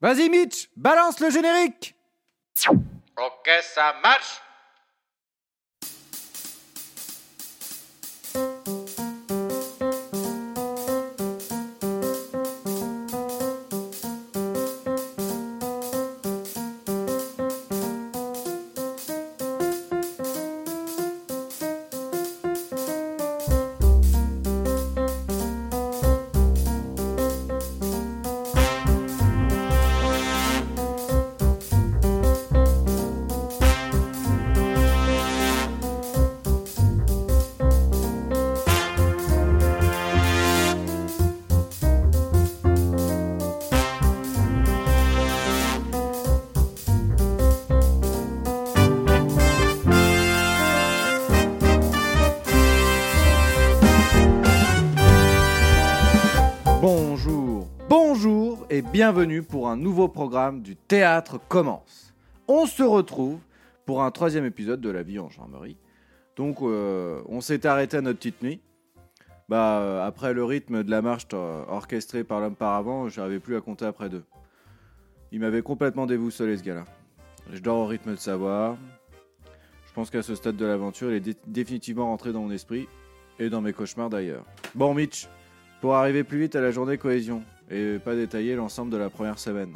Vas-y Mitch, balance le générique. Ok, ça marche bienvenue pour un nouveau programme du Théâtre commence. On se retrouve pour un troisième épisode de La vie en gendarmerie. Donc euh, on s'est arrêté à notre petite nuit. Bah euh, après le rythme de la marche orchestrée par l'homme par avant, j'arrivais plus à compter après deux. Il m'avait complètement déboussolé ce gars-là. Je dors au rythme de savoir. Je pense qu'à ce stade de l'aventure, il est dé- définitivement rentré dans mon esprit et dans mes cauchemars d'ailleurs. Bon Mitch, pour arriver plus vite à la journée cohésion et pas détailler l'ensemble de la première semaine.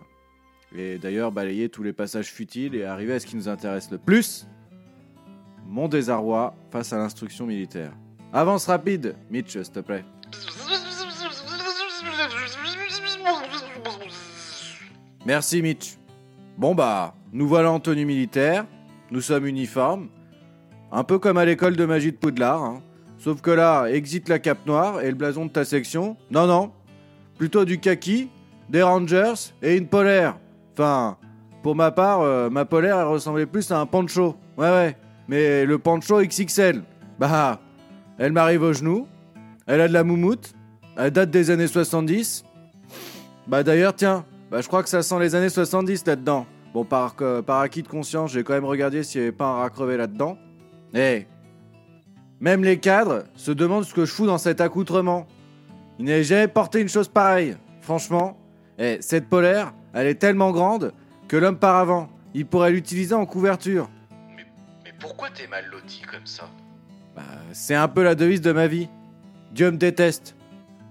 Et d'ailleurs balayer tous les passages futiles et arriver à ce qui nous intéresse le plus, mon désarroi face à l'instruction militaire. Avance rapide, Mitch, s'il te plaît. Merci Mitch. Bon bah, nous voilà en tenue militaire, nous sommes uniformes, un peu comme à l'école de magie de Poudlard, hein. Sauf que là, exit la cape noire et le blason de ta section. Non, non. Plutôt du kaki, des Rangers et une polaire. Enfin, pour ma part, euh, ma polaire, elle ressemblait plus à un poncho. Ouais, ouais. Mais le poncho XXL. Bah, elle m'arrive au genou. Elle a de la moumoute. Elle date des années 70. Bah d'ailleurs, tiens, bah, je crois que ça sent les années 70 là-dedans. Bon, par acquis de conscience, j'ai quand même regardé s'il n'y avait pas un rat crevé là-dedans. Eh, même les cadres se demandent ce que je fous dans cet accoutrement. Ils n'avaient jamais porté une chose pareille. Franchement, eh, cette polaire, elle est tellement grande que l'homme par avant, il pourrait l'utiliser en couverture. Mais, mais pourquoi t'es mal loti comme ça? Bah, c'est un peu la devise de ma vie. Dieu me déteste.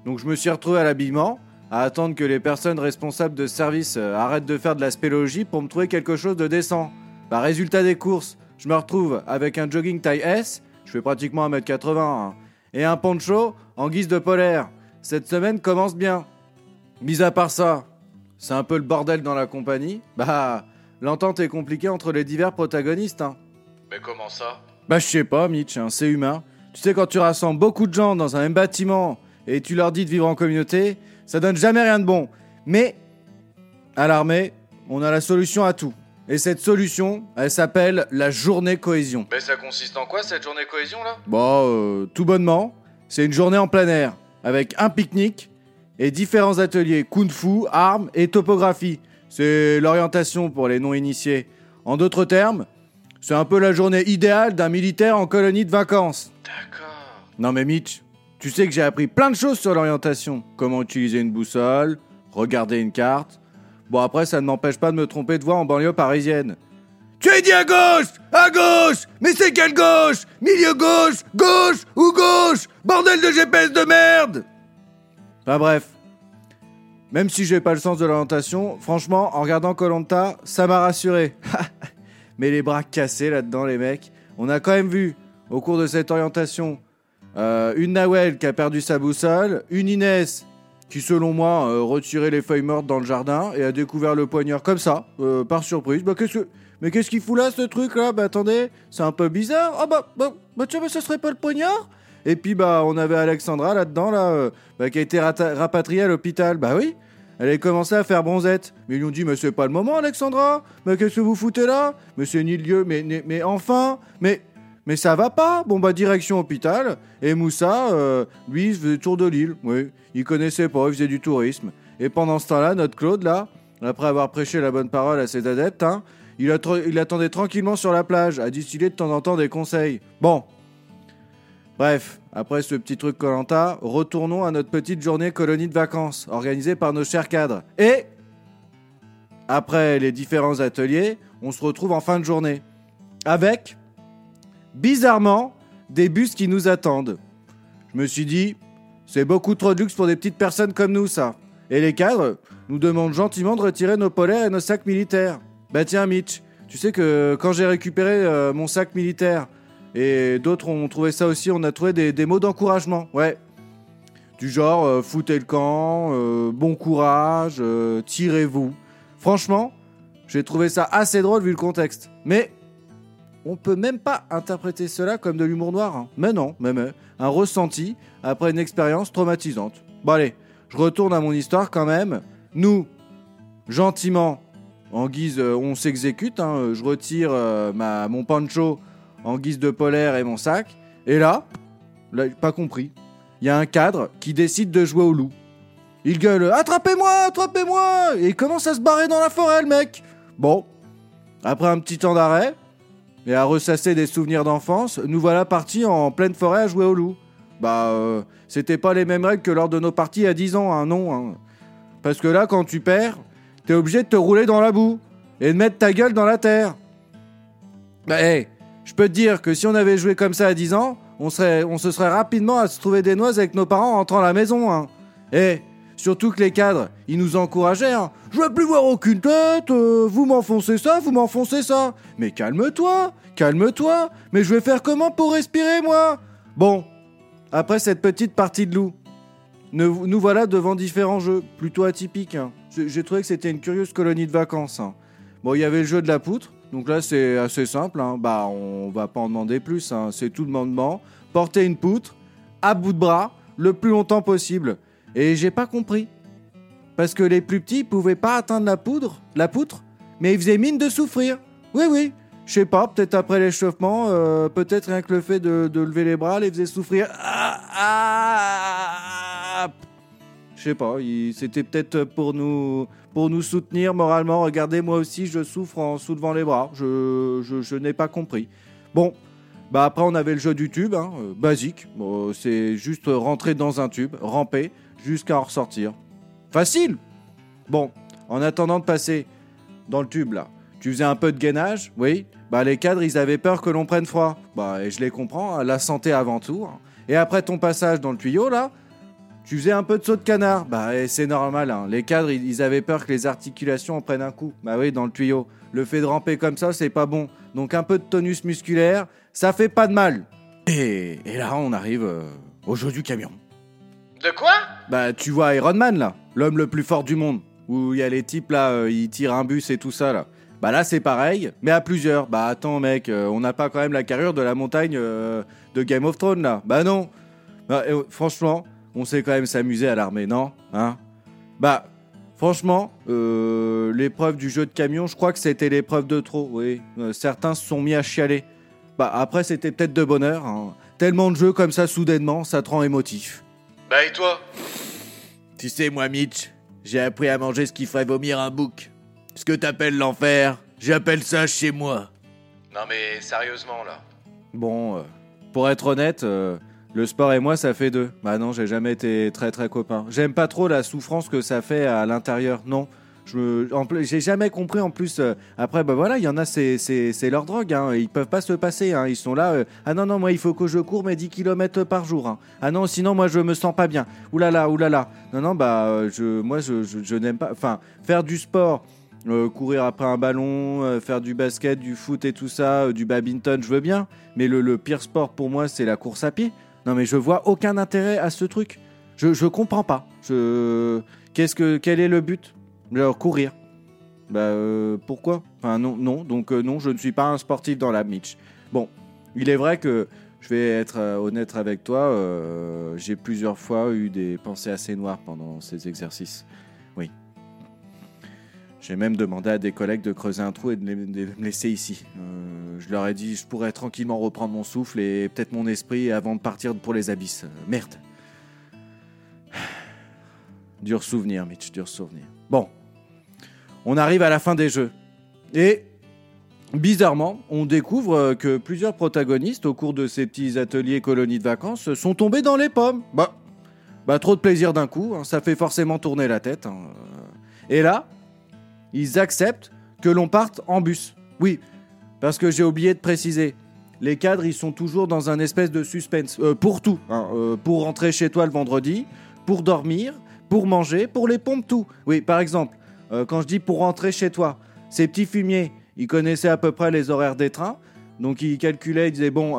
Donc je me suis retrouvé à l'habillement, à attendre que les personnes responsables de service euh, arrêtent de faire de la spéléologie pour me trouver quelque chose de décent. Bah, résultat des courses, je me retrouve avec un jogging taille S, je fais pratiquement 1m80, hein, et un poncho en guise de polaire. Cette semaine commence bien. Mis à part ça, c'est un peu le bordel dans la compagnie. Bah, l'entente est compliquée entre les divers protagonistes. Hein. Mais comment ça? Bah je sais pas Mitch, hein, c'est humain. Tu sais quand tu rassembles beaucoup de gens dans un même bâtiment et tu leur dis de vivre en communauté, ça donne jamais rien de bon. Mais à l'armée, on a la solution à tout. Et cette solution, elle s'appelle la journée cohésion. Mais ça consiste en quoi cette journée cohésion là? Bon, euh, tout bonnement, c'est une journée en plein air, avec un pique-nique et différents ateliers kung-fu, armes et topographie. C'est l'orientation pour les non-initiés. En d'autres termes, c'est un peu la journée idéale d'un militaire en colonie de vacances. D'accord. Non mais Mitch, tu sais que j'ai appris plein de choses sur l'orientation. Comment utiliser une boussole, regarder une carte. Bon après ça ne m'empêche pas de me tromper de voie en banlieue parisienne. Tu as dit à gauche À gauche Mais c'est quelle gauche? Milieu gauche Gauche ou gauche? Bordel de GPS de merde Enfin bref. Même si j'ai pas le sens de l'orientation, franchement, en regardant Colanta, ça m'a rassuré. Mais les bras cassés là-dedans, les mecs. On a quand même vu, au cours de cette orientation, euh, une Nawel qui a perdu sa boussole, une Inès qui, selon moi, euh, retirait les feuilles mortes dans le jardin et a découvert le poignard comme ça, euh, par surprise. Bah, qu'est-ce que... Mais qu'est-ce qu'il fout là, ce truc-là Bah, attendez, c'est un peu bizarre. Ah, bah, bah, bah tiens, mais ça serait pas le poignard? Et puis, bah, on avait Alexandra là-dedans, là, euh, bah, qui a été rapatriée à l'hôpital. Bah oui elle a commencé à faire bronzette. Mais ils lui ont dit, mais c'est pas le moment, Alexandra. Mais qu'est-ce que vous foutez là? Mais c'est ni lieu, mais, mais, enfin Mais mais ça va pas Bon bah direction hôpital. Et Moussa, euh, lui, il faisait tour de l'île. Oui, il connaissait pas, il faisait du tourisme. Et pendant ce temps-là, notre Claude, là, après avoir prêché la bonne parole à ses adeptes, hein, il, attendait tranquillement sur la plage, à distiller de temps en temps des conseils. Bon. Bref, après ce petit truc Colanta, retournons à notre petite journée colonie de vacances, organisée par nos chers cadres. Et après les différents ateliers, on se retrouve en fin de journée. Avec, bizarrement, des bus qui nous attendent. Je me suis dit, c'est beaucoup trop de luxe pour des petites personnes comme nous, ça. Et les cadres nous demandent gentiment de retirer nos polaires et nos sacs militaires. Bah tiens, Mitch, tu sais que quand j'ai récupéré euh, mon sac militaire, et d'autres ont trouvé ça aussi, on a trouvé des, mots d'encouragement, ouais. Du genre, euh, foutez le camp, euh, bon courage, tirez-vous. Franchement, j'ai trouvé ça assez drôle vu le contexte. Mais on peut même pas interpréter cela comme de l'humour noir. hein. Mais non, même un ressenti après une expérience traumatisante. Bon allez, je retourne à mon histoire quand même. Nous, gentiment, en guise, euh, on s'exécute. hein, je retire euh, mon pancho en guise de polaire et mon sac. Et là, là, pas compris. Il y a un cadre qui décide de jouer au loup. Il gueule Attrapez-moi, attrapez-moi Et il commence à se barrer dans la forêt, le mec? Bon, après un petit temps d'arrêt, et à ressasser des souvenirs d'enfance, nous voilà partis en pleine forêt à jouer au loup. Bah, euh, c'était pas les mêmes règles que lors de nos parties à 10 ans, hein, non. hein. Parce que là, quand tu perds, t'es obligé de te rouler dans la boue et de mettre ta gueule dans la terre. Bah, hé, je peux te dire que si on avait joué comme ça à 10 ans, on, se serait rapidement à se trouver des noises avec nos parents en rentrant à la maison. Hein. Surtout que les cadres, ils nous encourageaient. Hein. Je veux plus voir aucune tête, euh, vous m'enfoncez ça, vous m'enfoncez ça. Mais calme-toi, calme-toi. Mais je vais faire comment pour respirer, moi? Bon, après cette petite partie de loup, nous, voilà devant différents jeux, plutôt atypiques. hein. J'ai trouvé que c'était une curieuse colonie de vacances. hein. Bon, il y avait le jeu de la poutre, donc là c'est assez simple. hein. Bah, on va pas en demander plus. C'est tout demandement. Porter une poutre à bout de bras le plus longtemps possible. Et j'ai pas compris. Parce que les plus petits pouvaient pas atteindre la poudre, la poutre, mais ils faisaient mine de souffrir. Oui, oui. Je sais pas, peut-être après l'échauffement, euh, peut-être rien que le fait de, de lever les bras les faisait souffrir. Ah, ah, je sais pas, c'était peut-être pour nous, pour nous soutenir moralement. Regardez, moi aussi, je souffre en soulevant les bras. Je, je, n'ai pas compris. Bon, bah après, on avait le jeu du tube, hein, euh, basique. C'est juste rentrer dans un tube, ramper, jusqu'à en ressortir. Facile Bon, en attendant de passer dans le tube, là, tu faisais un peu de gainage, oui Bah, les cadres, ils avaient peur que l'on prenne froid. Bah, et je les comprends, hein, la santé avant tout. hein. Et après ton passage dans le tuyau, là, tu faisais un peu de saut de canard. Bah, et c'est normal, hein. les cadres, ils, avaient peur que les articulations en prennent un coup. Bah oui, dans le tuyau. Le fait de ramper comme ça, c'est pas bon. Donc un peu de tonus musculaire, ça fait pas de mal. Et, et là, on arrive euh, au jeu du camion. De quoi? Bah, tu vois Iron Man là, l'homme le plus fort du monde, où il y a les types là, euh, ils tirent un bus et tout ça là. Bah là, c'est pareil, mais à plusieurs. Bah attends, mec, euh, on n'a pas quand même la carrure de la montagne de Game of Thrones là. Bah non. Bah, franchement, on sait quand même s'amuser à l'armée, non Hein? Bah, franchement, euh, l'épreuve du jeu de camion, je crois que c'était l'épreuve de trop, oui. Euh, certains se sont mis à chialer. Bah après, c'était peut-être de bonheur. hein. Tellement de jeux comme ça, soudainement, ça te rend émotif. Bah et toi? Tu sais, moi, Mitch, j'ai appris à manger ce qui ferait vomir un bouc. Ce que t'appelles l'enfer, j'appelle ça chez moi. Non mais sérieusement là. Bon, euh, pour être honnête, euh, le sport et moi, ça fait deux. Bah non, j'ai jamais été très très copain. J'aime pas trop la souffrance que ça fait à l'intérieur, non. J'ai jamais compris en plus. euh, après, bah voilà, il y en a, c'est, leur drogue. Hein, ils peuvent pas se passer. Hein, ils sont là. euh, ah non, non, moi, il faut que je cours mes 10 km par jour. hein. Ah non, sinon, moi, je me sens pas bien. Oulala, oulala. Non, non, bah, euh, je, moi, je, je, n'aime pas. Enfin, faire du sport. courir après un ballon, faire du basket, du foot et tout ça, du badminton, je veux bien. Mais le, le pire sport pour moi, c'est la course à pied. Non, mais je vois aucun intérêt à ce truc. Je, je comprends pas. Je... Qu'est-ce que, quel est le but? Alors, courir. Bah, euh, pourquoi? Enfin, non, non. Donc, euh, non, je ne suis pas un sportif dans la Mitch. Bon, il est vrai que je vais être euh, honnête avec toi. J'ai plusieurs fois eu des pensées assez noires pendant ces exercices. Oui. J'ai même demandé à des collègues de creuser un trou et de, me laisser ici. Euh, je leur ai dit je pourrais tranquillement reprendre mon souffle et peut-être mon esprit avant de partir pour les abysses. Euh, merde. Dur souvenir, Mitch, dur souvenir. Bon. On arrive à la fin des jeux. Et bizarrement, on découvre euh, que plusieurs protagonistes au cours de ces petits ateliers colonies de vacances sont tombés dans les pommes. Bah, bah trop de plaisir d'un coup, hein, ça fait forcément tourner la tête. hein. Et là, ils acceptent que l'on parte en bus. Oui, parce que j'ai oublié de préciser. Les cadres, ils sont toujours dans un espèce de suspense. Euh, pour tout. hein, euh, pour rentrer chez toi le vendredi, pour dormir, pour manger, pour les pompes, tout. Oui, par exemple, euh, quand je dis pour rentrer chez toi, ces petits fumiers, ils connaissaient à peu près les horaires des trains. Donc ils calculaient, ils disaient, bon,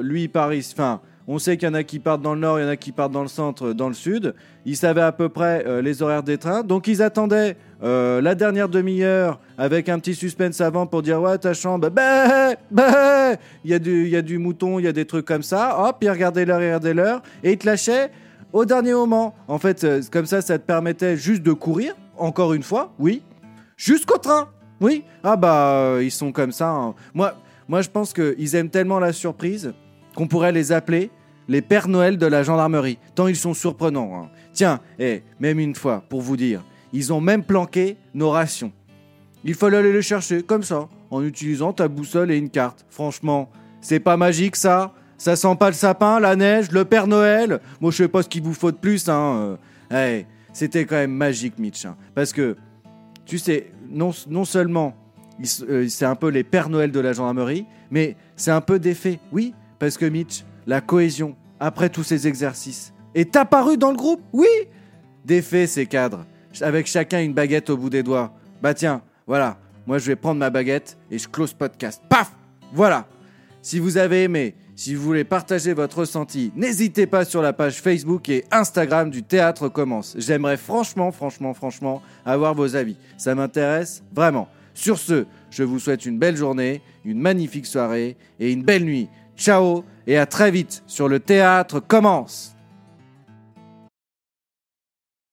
lui, ici. Enfin, on sait qu'il y en a qui partent dans le nord, il y en a qui partent dans le centre, dans le sud. Ils savaient à peu près les horaires des trains. Donc ils attendaient euh, la dernière demi-heure avec un petit suspense avant pour dire Ouais, ta chambre, bah, bah, il y, a du- il y a du mouton, il y a des trucs comme ça. Hop, ils regardaient l'heure, ils regardaient l'heure. Et ils te lâchaient au dernier moment. En fait, euh, comme ça, ça te permettait juste de courir, encore une fois, oui, jusqu'au train. Oui, ah bah, euh, ils sont comme ça. hein. Moi, moi, je pense qu'ils aiment tellement la surprise qu'on pourrait les appeler les Pères Noël de la gendarmerie, tant ils sont surprenants. hein. Tiens, et même une fois, pour vous dire, ils ont même planqué nos rations. Il fallait aller les chercher, comme ça, en utilisant ta boussole et une carte. Franchement, c'est pas magique ça? Ça sent pas le sapin, la neige, le Père Noël? Moi, je sais pas ce qu'il vous faut de plus, hein. euh. Eh, c'était quand même magique, Mitch. hein. Parce que, tu sais, non, non seulement euh, c'est un peu les Pères Noël de la gendarmerie, mais c'est un peu d'effet. Oui, parce que Mitch, la cohésion, après tous ces exercices, est apparue dans le groupe? Oui D'effet, ces cadres, avec chacun une baguette au bout des doigts. Bah tiens, voilà, moi je vais prendre ma baguette et je close podcast. Paf Voilà Si vous avez aimé, si vous voulez partager votre ressenti, n'hésitez pas sur la page Facebook et Instagram du Théâtre Commence. J'aimerais franchement, franchement, franchement avoir vos avis. Ça m'intéresse vraiment. Sur ce, je vous souhaite une belle journée, une magnifique soirée et une belle nuit. Ciao et à très vite sur le Théâtre Commence